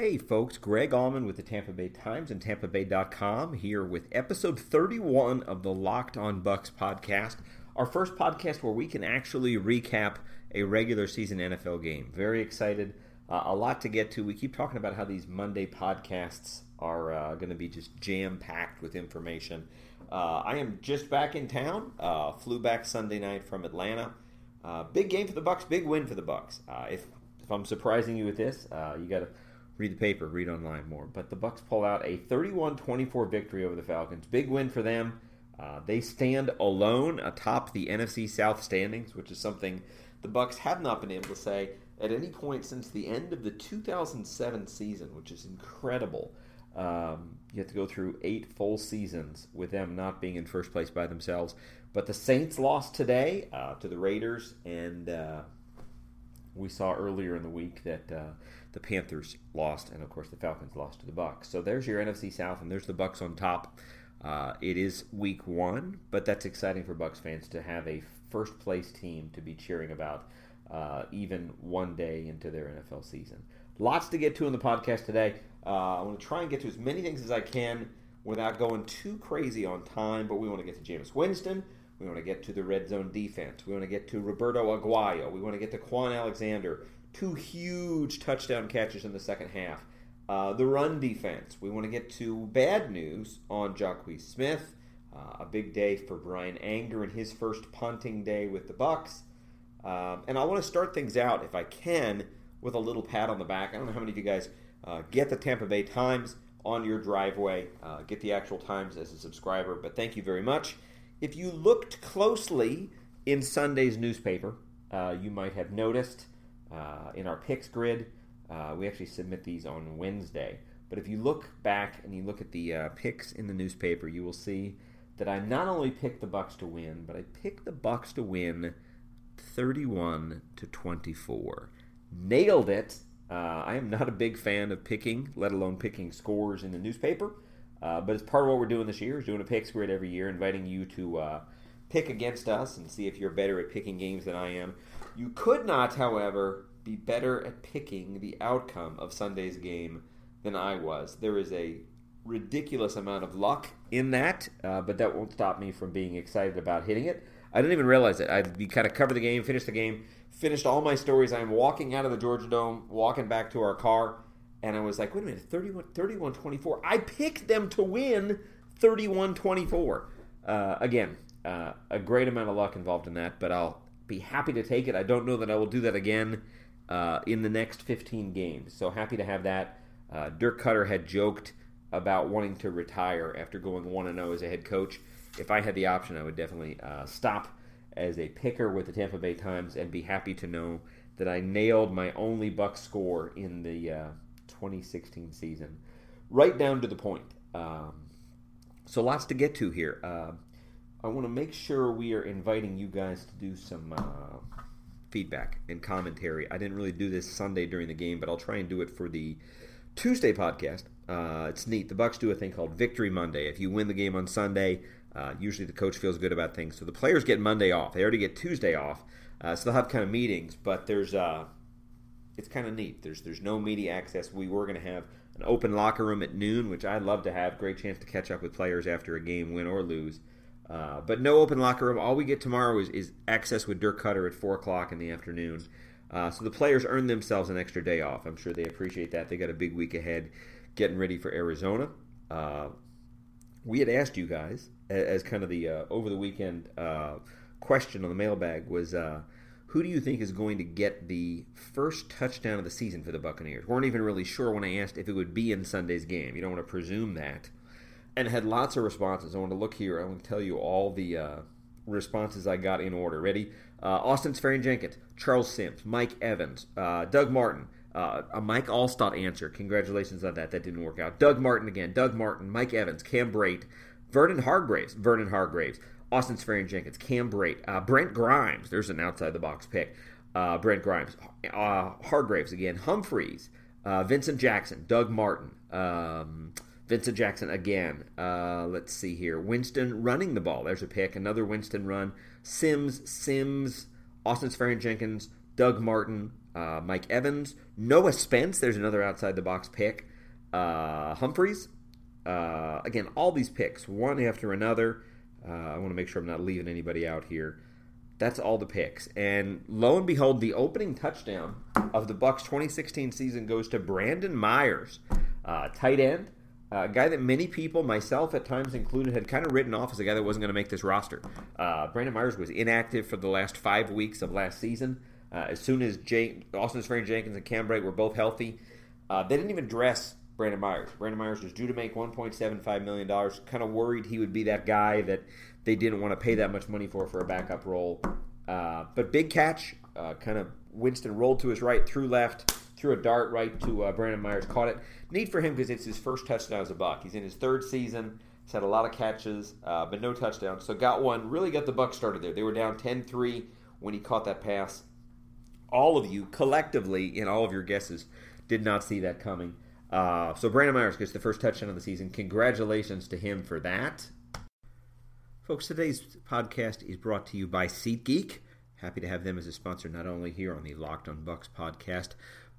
Hey folks, Greg Auman with the Tampa Bay Times and TampaBay.com here with episode 31 of the Locked on Bucs podcast. Our first podcast where we can actually recap a regular season NFL game. Very excited. Uh, a lot to get to. We keep talking about how these Monday podcasts are uh, going to be just jam packed with information. Uh, I am just back in town. Uh, flew back Sunday night from Atlanta. Uh, big game for the Bucs. Big win for the Bucs. Uh, if if I'm surprising you with this, you got to read the paper, read online more. But the Bucs pull out a 31-24 victory over the Falcons. Big win for them. they stand alone atop the NFC South standings, which is something the Bucs have not been able to say at any point since the end of the 2007 season, which is incredible. Um, you have to go through eight full seasons with them not being in first place by themselves. But the Saints lost today uh, to the Raiders, and uh, we saw earlier in the week that uh, the Panthers lost, and of course the Falcons lost to the Bucs. So there's your NFC South, and there's the Bucs on top. Uh, it is Week One, but that's exciting for Bucs fans to have a first place team to be cheering about, uh, even one day into their NFL season. Lots to get to in the podcast today. Uh, I want to try and get to as many things as I can without going too crazy on time, but we want to get to Jameis Winston. We want to get to the red zone defense. We want to get to Roberto Aguayo. We want to get to Kwon Alexander. Two huge touchdown catches in the second half. Uh, the run defense. We want to get to bad news on Jacquies Smith. Uh, a big day for Bryan Anger and his first punting day with the Bucs. Um, and I want to start things out, if I can, with a little pat on the back. I don't know how many of you guys uh, get the Tampa Bay Times on your driveway, uh, get the actual Times as a subscriber, but thank you very much. If you looked closely in Sunday's newspaper, uh, you might have noticed uh, in our picks grid, uh, we actually submit these on Wednesday. But if you look back and you look at the uh, picks in the newspaper, you will see that I not only picked the Bucs to win, but I picked the Bucs to win 31 to 24. Nailed it. Uh, I am not a big fan of picking, let alone picking scores in the newspaper. Uh, but it's part of what we're doing this year is doing a pick grid every year, inviting you to uh, pick against us and see if you're better at picking games than I am. You could not, however, be better at picking the outcome of Sunday's game than I was. There is a ridiculous amount of luck in that, uh, but that won't stop me from being excited about hitting it. I didn't even realize it. I'd be kind of cover the game, finish the game, finished all my stories. I'm walking out of the Georgia Dome, walking back to our car, and I was like, wait a minute, 31 31 24. I picked them to win 31 24. Uh, again, uh, a great amount of luck involved in that, but I'll be happy to take it. I don't know that I will do that again uh, in the next 15 games. So happy to have that. Uh, Dirk Koetter had joked about wanting to retire after going 1 0 as a head coach. If I had the option, I would definitely uh, stop as a picker with the Tampa Bay Times and be happy to know that I nailed my only buck score in the uh, 2016 season, right down to the point. Um, so lots to get to here. Uh, I want to make sure we are inviting you guys to do some uh, feedback and commentary. I didn't really do this Sunday during the game, but I'll try and do it for the Tuesday podcast. Uh, it's neat. The Bucs do a thing called Victory Monday. If you win the game on Sunday, uh, usually the coach feels good about things. So the players get Monday off. They already get Tuesday off. Uh, so they'll have kind of meetings, but there's uh, it's kind of neat. There's there's no media access. We were going to have an open locker room at noon, which I'd love to have. Great chance to catch up with players after a game, win or lose. Uh, but no open locker room. All we get tomorrow is, is access with Dirk Koetter at four o'clock in the afternoon. Uh, so the players earn themselves an extra day off. I'm sure they appreciate that. They got a big week ahead getting ready for Arizona. Uh, we had asked you guys as, as kind of the uh, over the weekend uh, question on the mailbag was uh, who do you think is going to get the first touchdown of the season for the Buccaneers? We weren't even really sure when I asked if it would be in Sunday's game. You don't want to presume that. And had lots of responses. I want to look here. I want to tell you all the uh, responses I got in order. Ready? Uh, Austin Seferian-Jenkins, Charles Sims, Mike Evans, uh, Doug Martin, Uh, a Mike Alstott answer. Congratulations on that. That didn't work out. Doug Martin again. Doug Martin, Mike Evans, Cam Brate, Vernon Hargreaves, Vernon Hargreaves, Austin Seferian-Jenkins, Cam Brate, uh, Brent Grimes. There's an outside the box pick. Uh, Brent Grimes, uh, Hargreaves again, Humphries, uh, Vincent Jackson, Doug Martin, um, Vincent Jackson again. Uh, let's see here. Winston running the ball. There's a pick. Another Winston run. Sims, Sims, Austin Seferian-Jenkins, Doug Martin, uh, Mike Evans, Noah Spence. There's another outside the box pick. Uh, Humphries. Uh, again, all these picks, one after another. Uh, I want to make sure I'm not leaving anybody out here. That's all the picks. And lo and behold, the opening touchdown of the Bucs 2016 season goes to Brandon Myers, uh, tight end. A guy that many people, myself at times included, had kind of written off as a guy that wasn't going to make this roster. Uh, Brandon Myers was inactive for the last five weeks of last season. Uh, as soon as Jay, Austin Seferian-Jenkins and Cam Brate were both healthy, uh, they didn't even dress Brandon Myers. Brandon Myers was due to make $1.75 million. Kind of worried he would be that guy that they didn't want to pay that much money for for a backup role. Uh, but big catch, uh, kind of Winston rolled to his right, threw left, threw a dart right to uh, Brandon Myers, caught it. Neat for him because it's his first touchdown as a Buc. He's in his third season. He's had a lot of catches, uh, but no touchdowns. So got one. Really got the Bucs started there. They were down 10-3 when he caught that pass all of you collectively in all of your guesses did not see that coming. Uh, so Brandon Myers gets the first touchdown of the season. Congratulations to him for that. Folks, today's podcast is brought to you by SeatGeek. Happy to have them as a sponsor not only here on the Locked On Bucs podcast,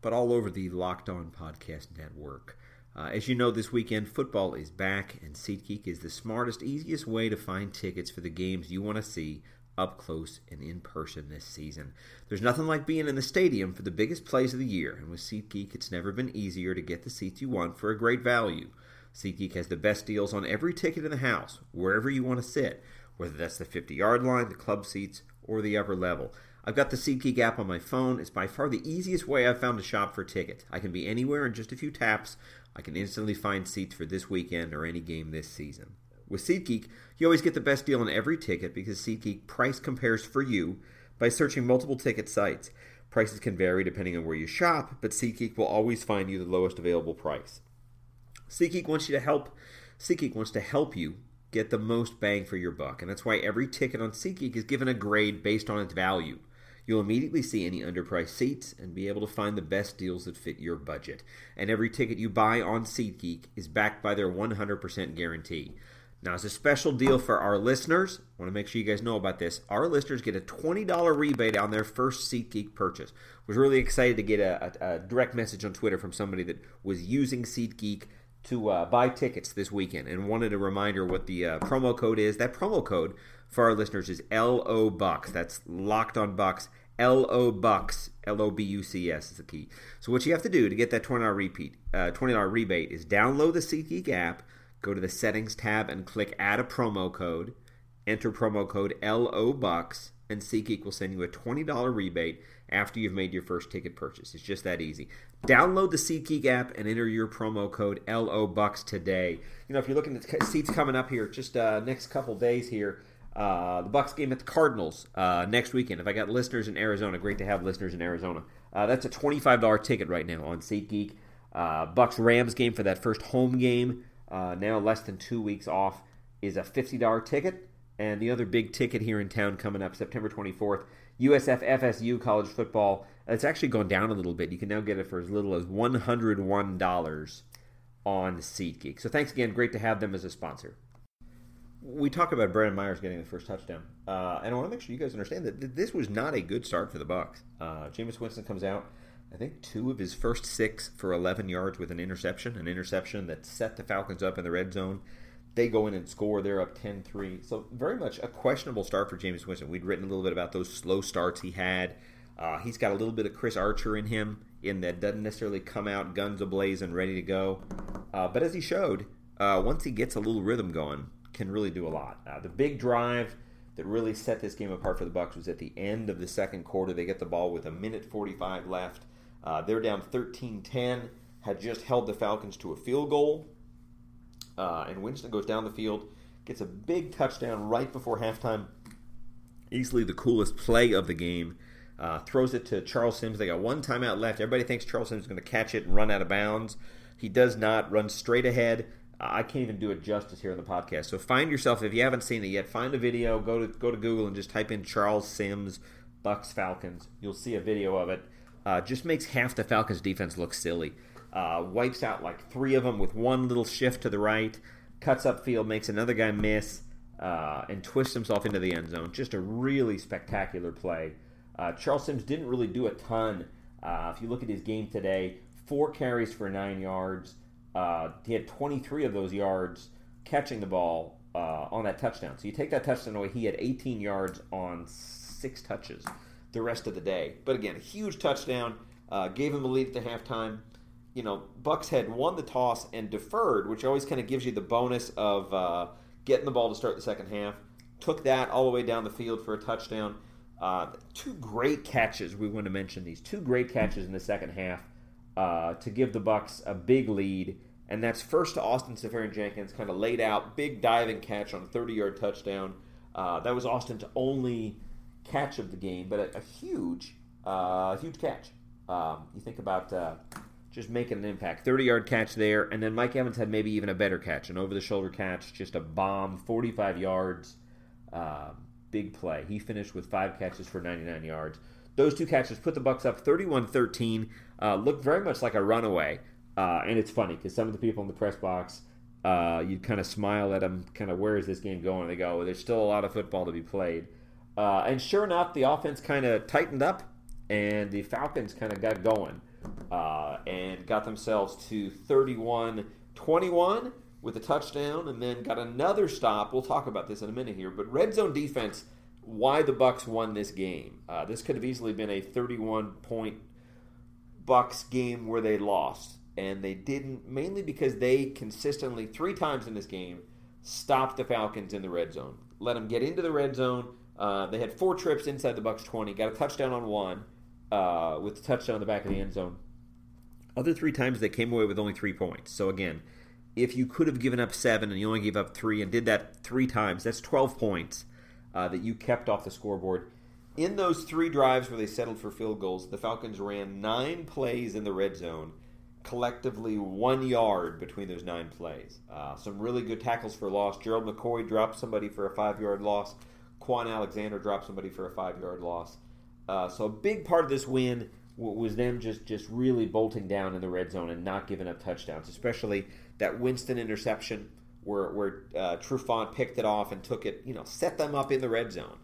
but all over the Locked On Podcast Network. Uh, as you know, this weekend football is back, and SeatGeek is the smartest, easiest way to find tickets for the games you want to see up close and in person this season. There's nothing like being in the stadium for the biggest plays of the year, and with SeatGeek, it's never been easier to get the seats you want for a great value. SeatGeek has the best deals on every ticket in the house, wherever you want to sit, whether that's the 50 yard line, the club seats, or the upper level. I've got the SeatGeek app on my phone. It's by far the easiest way I've found to shop for tickets. I can be anywhere in just a few taps. I can instantly find seats for this weekend or any game this season. With SeatGeek, you always get the best deal on every ticket because SeatGeek price compares for you by searching multiple ticket sites. Prices can vary depending on where you shop, but SeatGeek will always find you the lowest available price. SeatGeek wants you to help. SeatGeek wants to help you get the most bang for your buck, and that's why every ticket on SeatGeek is given a grade based on its value. You'll immediately see any underpriced seats and be able to find the best deals that fit your budget. And every ticket you buy on SeatGeek is backed by their 100% guarantee. Now, as a special deal for our listeners, I want to make sure you guys know about this. Our listeners get a $20 rebate on their first SeatGeek purchase. Was really excited to get a, a, a, direct message on Twitter from somebody that was using SeatGeek to uh, buy tickets this weekend and wanted a reminder what the uh, promo code is. That promo code for our listeners is LO Bucs. That's locked on Bucs. LO Bucs. L O B U C S is the key. So what you have to do to get that $20 repeat, uh, $20 rebate is download the SeatGeek app go to the settings tab and click add a promo code. Enter promo code LO Bucs, and SeatGeek will send you a $20 rebate after you've made your first ticket purchase. It's just that easy. Download the SeatGeek app and enter your promo code LO Bucs today. You know, if you're looking at seats coming up here, just uh, next couple days here, uh, the Bucs game at the Cardinals uh, next weekend. If I got listeners in Arizona, great to have listeners in Arizona. Uh, that's a $25 ticket right now on SeatGeek. Uh, Bucs Rams game for that first home game uh, now less than two weeks off, is a $50 ticket. And the other big ticket here in town coming up September 24th, USF FSU college football. It's actually gone down a little bit. You can now get it for as little as $101 on SeatGeek. So thanks again. Great to have them as a sponsor. We talk about Brandon Myers getting the first touchdown, uh, and I want to make sure you guys understand that this was not a good start for the Bucs. Uh, Jameis Winston comes out I think two of his first six for 11 yards with an interception, an interception that set the Falcons up in the red zone. They go in and score. They're up 10 3. So, very much a questionable start for Jameis Winston. We'd written a little bit about those slow starts he had. Uh, he's got a little bit of Chris Archer in him, in that doesn't necessarily come out guns ablaze and ready to go. Uh, but as he showed, uh, once he gets a little rhythm going, can really do a lot. Uh, the big drive that really set this game apart for the Bucs was at the end of the second quarter. They get the ball with a minute 45 left uh, they're down 13 10, had just held the Falcons to a field goal. Uh, and Winston goes down the field, gets a big touchdown right before halftime. Easily the coolest play of the game. Uh, throws it to Charles Sims. They got one timeout left. Everybody thinks Charles Sims is going to catch it and run out of bounds. He does not. Run straight ahead. I can't even do it justice here on the podcast. So find yourself if you haven't seen it yet. Find a video. Go to go to Google and just type in Charles Sims Bucs Falcons. You'll see a video of it. Uh, just makes half the Falcons defense look silly. Uh, wipes out like three of them with one little shift to the right. Cuts up field, makes another guy miss, uh, and twists himself into the end zone. Just a really spectacular play. Uh, Charles Sims didn't really do a ton. Uh, if you look at his game today, four carries for nine yards. Uh, he had 23 of those yards catching the ball uh, on that touchdown. So you take that touchdown away, he had 18 yards on six touches the rest of the day. But again, a huge touchdown. Uh, gave him the lead at the halftime. You know, Bucs had won the toss and deferred, which always kind of gives you the bonus of uh, getting the ball to start the second half. Took that all the way down the field for a touchdown. Uh, two great catches. We want to mention these two great catches in the second half uh, to give the Bucs a big lead, and that's first to Austin Seferian-Jenkins, kind of laid out, big diving catch on a 30-yard touchdown. Uh, that was Austin's only catch of the game, but a, a huge, uh, huge catch. Um, you think about uh, just making an impact. 30 yard catch there, and then Mike Evans had maybe even a better catch, an over the shoulder catch, just a bomb, 45 yards, uh, big play. He finished with five catches for 99 yards. Those two catches put the Bucs up 31-13. Uh, looked very much like a runaway, uh, and it's funny because some of the people in the press box, uh, you kind of smile at them, kind of where is this game going? They go, well, there's still a lot of football to be played. Uh, and sure enough, the offense kind of tightened up, and the Falcons kind of got going uh, and got themselves to 31 21 with a touchdown, and then got another stop. We'll talk about this in a minute here, but red zone defense. Why the Bucs won this game? Uh, this could have easily been a 31 point Bucs game where they lost, and they didn't. Mainly because they consistently three times in this game stopped the Falcons in the red zone, let them get into the red zone uh, they had four trips inside the Bucs 20, got a touchdown on one uh, with the touchdown in the back of the end zone. Other three times they came away with only three points. So again, if you could have given up seven and you only gave up three and did that three times, that's 12 points uh, that you kept off the scoreboard. In those three drives where they settled for field goals, the Falcons ran nine plays in the red zone, collectively one yard between those nine plays. Uh, some really good tackles for loss. Gerald McCoy dropped somebody for a five yard loss. Kwon Alexander dropped somebody for a five yard loss. Uh, so a big part of this win was them just just really bolting down in the red zone and not giving up touchdowns, especially that Winston interception where where uh, Trufant picked it off and took it, you know, set them up in the red zone.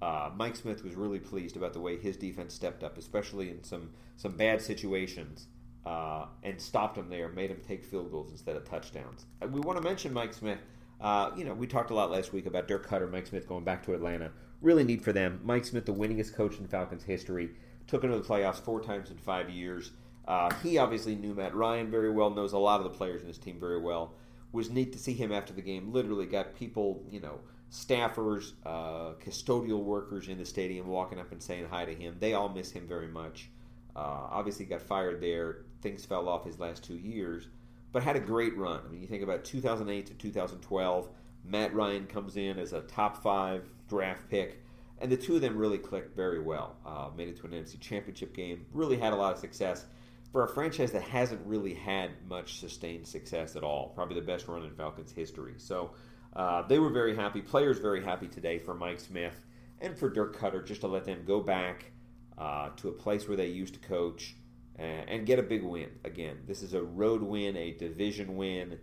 Uh, Mike Smith was really pleased about the way his defense stepped up, especially in some some bad situations, uh, and stopped them there, made them take field goals instead of touchdowns. Uh, we want to mention Mike Smith uh, you know, we talked a lot last week about Dirk Koetter, Mike Smith going back to Atlanta. Really neat for them. Mike Smith, the winningest coach in Falcons history, took into the playoffs four times in five years. Uh, he obviously knew Matt Ryan very well, knows a lot of the players in his team very well. Was neat to see him after the game. Literally got people, you know, staffers, uh, custodial workers in the stadium walking up and saying hi to him. They all miss him very much. Uh, obviously, got fired there. Things fell off his last two years but had a great run. I mean, you think about 2008 to 2012. Matt Ryan comes in as a top five draft pick, and the two of them really clicked very well. Uh, made it to an NFC Championship game. Really had a lot of success for a franchise that hasn't really had much sustained success at all. Probably the best run in Falcons history. So uh, they were very happy. Players very happy today for Mike Smith and for Dirk Koetter just to let them go back uh, to a place where they used to coach and get a big win. Again, this is a road win, a division win.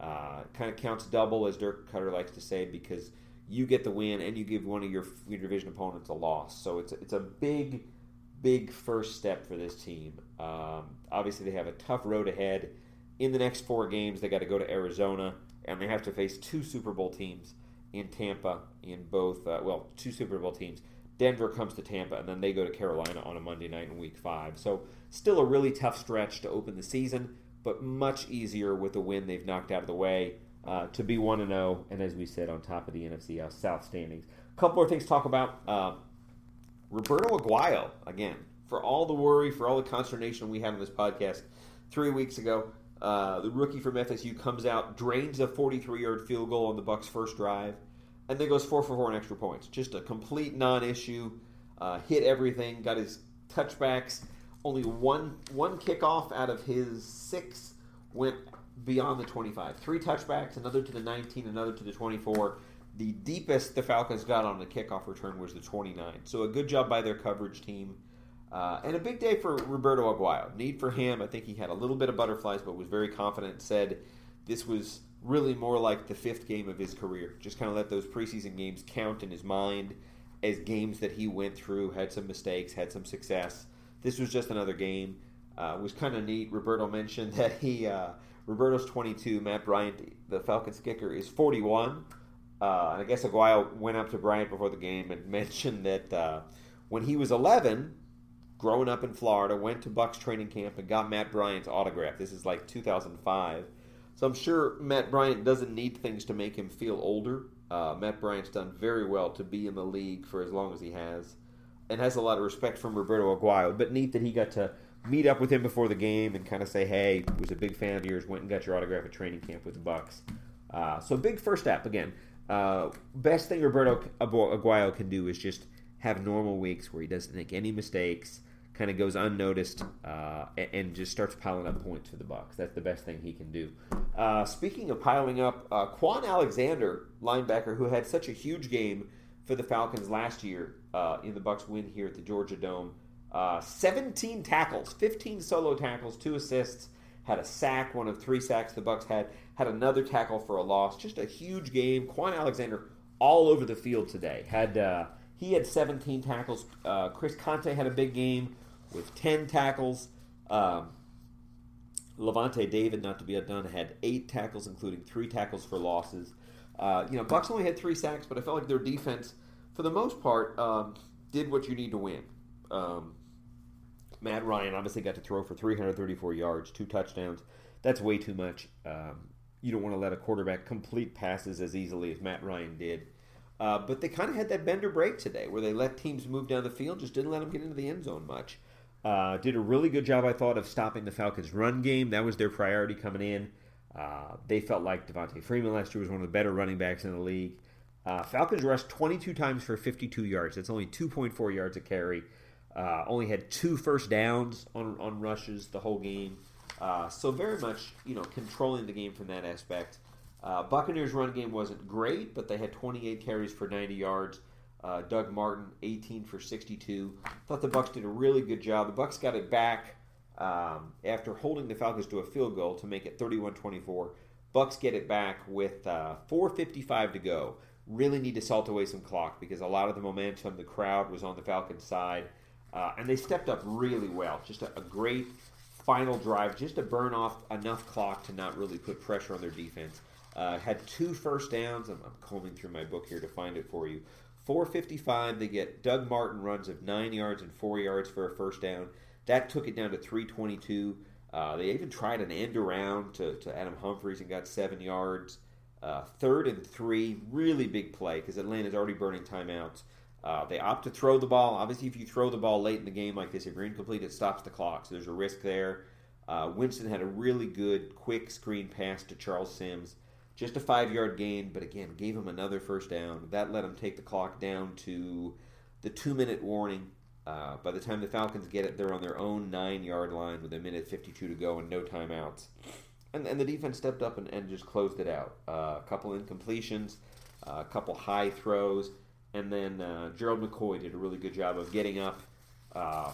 Uh, kind of counts double, as Dirk Koetter likes to say, because you get the win and you give one of your, your division opponents a loss. So it's it's a big, big first step for this team. Um, obviously, they have a tough road ahead. In the next four games, they got to go to Arizona, and they have to face two Super Bowl teams in Tampa. In both, uh, well, two Super Bowl teams. Denver comes to Tampa, and then they go to Carolina on a Monday night in Week Five. So Still a really tough stretch to open the season, but much easier with the win they've knocked out of the way uh, to be 1 0, and as we said, on top of the NFC South standings. A couple more things to talk about. Uh, Roberto Aguayo, again, for all the worry, for all the consternation we had on this podcast three weeks ago, uh, the rookie from FSU comes out, drains a 43 yard field goal on the Bucs' first drive, and then goes 4 for 4 on extra points. Just a complete non issue. uh, hit everything, got his touchbacks. Only one one kickoff out of his six went beyond the 25. Three touchbacks, another to the 19, another to the 24. The deepest the Falcons got on the kickoff return was the 29. So a good job by their coverage team. Uh, and a big day for Roberto Aguayo. Need for him. I think he had a little bit of butterflies, but was very confident. Said this was really more like the fifth game of his career. Just kind of let those preseason games count in his mind as games that he went through, had some mistakes, had some success. This was just another game. Uh, was kind of neat. Roberto mentioned that he uh, Roberto's 22, Matt Bryant, the Falcons kicker, is 41. Uh, and I guess Aguayo went up to Bryant before the game and mentioned that uh, when he was 11, growing up in Florida, went to Bucs training camp and got Matt Bryant's autograph. This is like 2005. So I'm sure Matt Bryant doesn't need things to make him feel older. Uh, Matt Bryant's done very well to be in the league for as long as he has, and has a lot of respect from Roberto Aguayo. But neat that he got to meet up with him before the game and kind of say, "Hey, was a big fan of yours. Went and got your autograph at training camp with the Bucs. Uh, so big first step again. Uh, best thing Roberto Aguayo can do is just have normal weeks where he doesn't make any mistakes, kind of goes unnoticed, uh, and, just starts piling up points for the Bucs. That's the best thing he can do. Uh, speaking of piling up, uh, Kwon Alexander, linebacker, who had such a huge game for the Falcons last year uh, in the Bucs win here at the Georgia Dome. Uh, 17 tackles, 15 solo tackles, two assists, had a sack, one of three sacks the Bucs had, had another tackle for a loss. Just a huge game. Kwon Alexander all over the field today. Had uh, he had 17 tackles. Uh, Chris Conte had a big game with 10 tackles. Um, Lavonte David, not to be outdone, had eight tackles, including three tackles for losses. Uh, you know, Bucs only had three sacks, but I felt like their defense, for the most part, um, did what you need to win. Um, Matt Ryan obviously got to throw for 334 yards, two touchdowns. That's way too much. Um, you don't want to let a quarterback complete passes as easily as Matt Ryan did. Uh, but they kind of had that bender break today where they let teams move down the field, just didn't let them get into the end zone much. Uh, did a really good job, I thought, of stopping the Falcons' run game. That was their priority coming in. Uh, they felt like Devonta Freeman last year was one of the better running backs in the league. Uh, Falcons rushed 22 times for 52 yards. That's only 2.4 yards a carry. Uh, only had two first downs on, on rushes the whole game. Uh, so very much, you know, controlling the game from that aspect. Uh, Buccaneers' run game wasn't great, but they had 28 carries for 90 yards. Uh, Doug Martin, 18 for 62. Thought the Bucs did a really good job. The Bucs got it back um, after holding the Falcons to a field goal to make it 31-24. Bucs get it back with uh, 4:55 to go. Really need to salt away some clock because a lot of the momentum, the crowd was on the Falcons' side, uh, and they stepped up really well. Just a, a great final drive, just to burn off enough clock to not really put pressure on their defense. Uh, had two first downs. I'm, I'm, combing through my book here to find it for you. 455, they get Doug Martin runs of nine yards and four yards for a first down. That took it down to 322. Uh, they even tried an end around to, to Adam Humphries and got seven yards. Uh, third and three, really big play because Atlanta's already burning timeouts. Uh, they opt to throw the ball. Obviously, if you throw the ball late in the game like this, if you're incomplete, it stops the clock. So there's a risk there. Uh, Winston had a really good, quick screen pass to Charles Sims. Just a five yard gain, but again, gave him another first down. That let him take the clock down to the two minute warning. Uh, by the time the Falcons get it, they're on their own nine yard line with a minute 52 to go and no timeouts. And, and the defense stepped up and, and just closed it out. Uh, a couple incompletions, uh, a couple high throws, and then uh, Gerald McCoy did a really good job of getting up uh,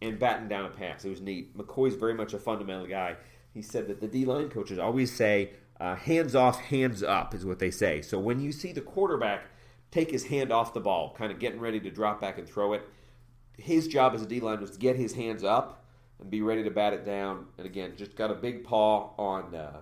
and batting down a pass. It was neat. McCoy's very much a fundamental guy. He said that the D line coaches always say, uh, hands off, hands up is what they say. So when you see the quarterback take his hand off the ball, kind of getting ready to drop back and throw it, his job as a D line was to get his hands up and be ready to bat it down. And again, just got a big paw on uh,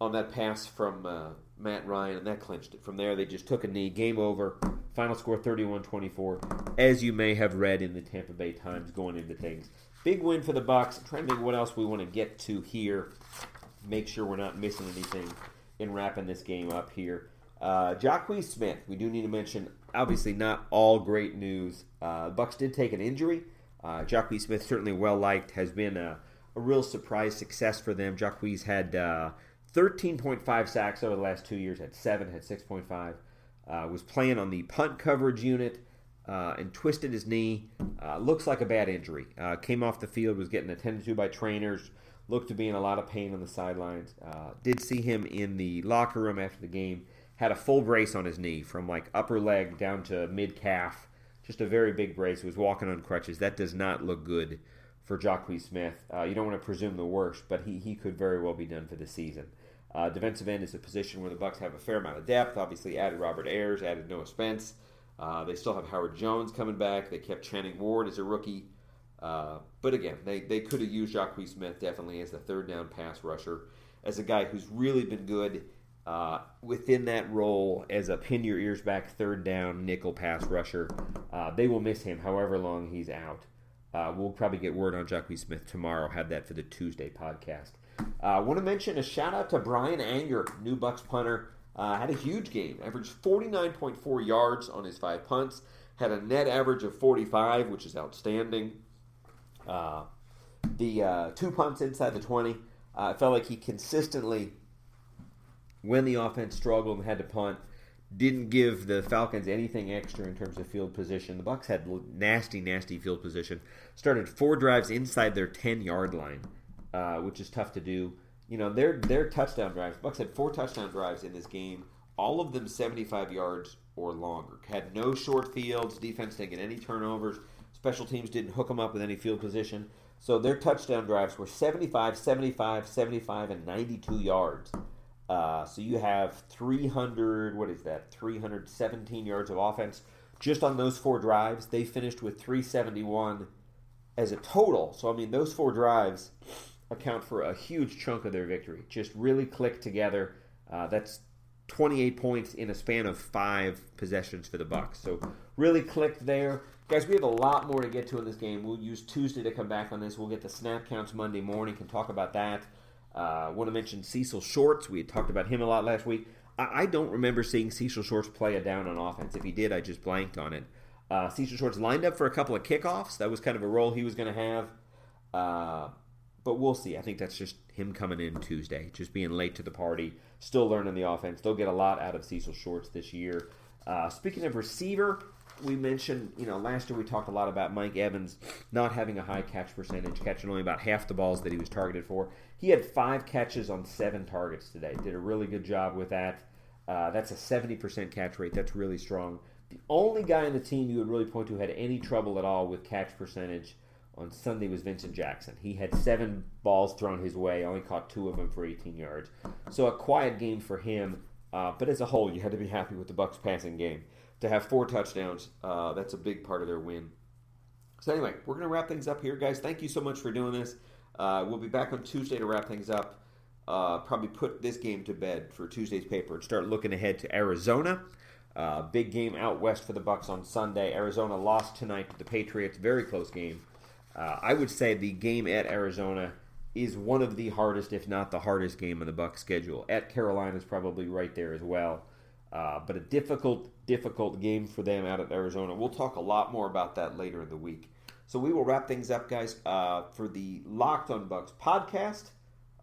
on that pass from uh, Matt Ryan, and that clinched it. From there, they just took a knee. Game over. Final score 31 24, as you may have read in the Tampa Bay Times going into things. Big win for the Bucs. I'm trying to think what else we want to get to here make sure we're not missing anything in wrapping this game up here. Uh, Smith, we do need to mention, obviously not all great news. Uh, Bucs did take an injury. Uh, Smith, certainly well liked, has been a, a, real surprise success for them. Jacquies had uh, 13.5 sacks over the last two years, had seven, had 6.5. Uh, was playing on the punt coverage unit. uh, and twisted his knee. Uh, looks like a bad injury. Uh, came off the field, was getting attended to by trainers. Looked to be in a lot of pain on the sidelines. Uh, did see him in the locker room after the game. Had a full brace on his knee from like upper leg down to mid calf. Just a very big brace. He Was walking on crutches. That does not look good for Jacquies Smith. Uh, you don't want to presume the worst, but he, he could very well be done for the season. Uh, defensive end is a position where the Bucs have a fair amount of depth. Obviously, added Robert Ayers, added Noah Spence. Uh, they still have Howard Jones coming back. They kept Channing Ward as a rookie. Uh, but again, they, they could have used Jacquies Smith definitely as the third down pass rusher, as a guy who's really been good uh, within that role as a pin your ears back third down nickel pass rusher. Uh, they will miss him however long he's out. Uh, we'll probably get word on Jacquies Smith tomorrow. Have that for the Tuesday podcast. I uh, want to mention a shout out to Bryan Anger, new Bucs punter. Had a huge game, averaged 49.4 yards on his five punts, had a net average of 45, which is outstanding. Uh, the uh, two punts inside the 20, uh, felt like he consistently, when the offense struggled and had to punt, didn't give the Falcons anything extra in terms of field position. The Bucs had nasty, nasty field position. Started four drives inside their 10 yard line, uh, which is tough to do. You know, their their touchdown drives. Bucs had four touchdown drives in this game, all of them 75 yards or longer. Had no short fields. Defense didn't get any turnovers. Special teams didn't hook them up with any field position. So their touchdown drives were 75, 75, 75, and 92 yards. Uh, so you have 300, what is that? 317 yards of offense just on those four drives. They finished with 371 as a total. So, I mean, those four drives account for a huge chunk of their victory. Just really clicked together. Uh, that's 28 points in a span of five possessions for the Bucs. So really clicked there. Guys, we have a lot more to get to in this game. We'll use Tuesday to come back on this. We'll get the snap counts Monday morning. Can talk about that. I uh, want to mention Cecil Shorts. We had talked about him a lot last week. I, I, don't remember seeing Cecil Shorts play a down on offense. If he did, I just blanked on it. Uh, Cecil Shorts lined up for a couple of kickoffs. That was kind of a role he was going to have. Uh, but we'll see. I think that's just him coming in Tuesday, just being late to the party, still learning the offense. They'll get a lot out of Cecil Shorts this year. Uh, speaking of receiver, we mentioned, you know, last year we talked a lot about Mike Evans not having a high catch percentage, catching only about half the balls that he was targeted for. He had five catches on seven targets today. Did a really good job with that. Uh, that's a 70% catch rate. That's really strong. The only guy on the team you would really point to had any trouble at all with catch percentage on Sunday was Vincent Jackson. He had seven balls thrown his way, only caught two of them for 18 yards. So a quiet game for him. Uh, but as a whole, you had to be happy with the Bucs passing game. To have four touchdowns, uh, that's a big part of their win. So anyway, we're going to wrap things up here, guys. Thank you so much for doing this. Uh, we'll be back on Tuesday to wrap things up. Uh, probably put this game to bed for Tuesday's paper and start looking ahead to Arizona. Uh, big game out west for the Bucs on Sunday. Arizona lost tonight to the Patriots. Very close game. Uh, I would say the game at Arizona is one of the hardest, if not the hardest game on the Bucs schedule. At Carolina is probably right there as well. Uh, but a difficult, difficult game for them out at Arizona. We'll talk a lot more about that later in the week. So we will wrap things up, guys, uh, for the Locked on Bucs podcast.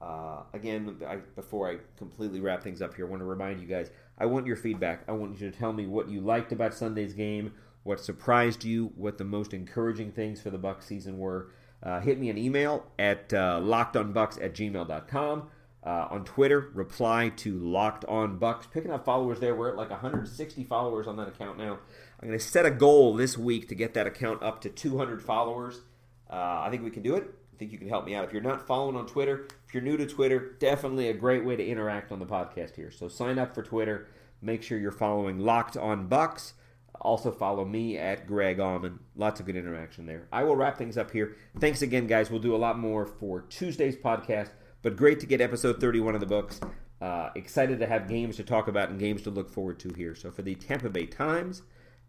Uh, again, I, before I completely wrap things up here, I want to remind you guys I want your feedback. I want you to tell me what you liked about Sunday's game, what surprised you, what the most encouraging things for the Bucs season were. Uh, hit me an email at uh, lockedonbucks at gmail.com. Uh, on Twitter, reply to Locked On Bucs. Picking up followers there. We're at like 160 followers on that account now. I'm going to set a goal this week to get that account up to 200 followers. Uh, I think we can do it. I think you can help me out. If you're not following on Twitter, if you're new to Twitter, definitely a great way to interact on the podcast here. So sign up for Twitter. Make sure you're following Locked On Bucs. Also follow me at Greg Auman. Lots of good interaction there. I will wrap things up here. Thanks again, guys. We'll do a lot more for Tuesday's podcast, but great to get episode 31 of the books. Uh, excited to have games to talk about and games to look forward to here. So for the Tampa Bay Times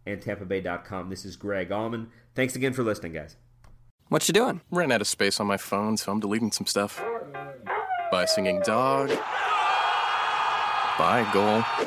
and TampaBay.com, this is Greg Auman. Thanks again for listening, guys. What you doing? Ran out of space on my phone, so I'm deleting some stuff. Bye, singing dog. Bye, goal.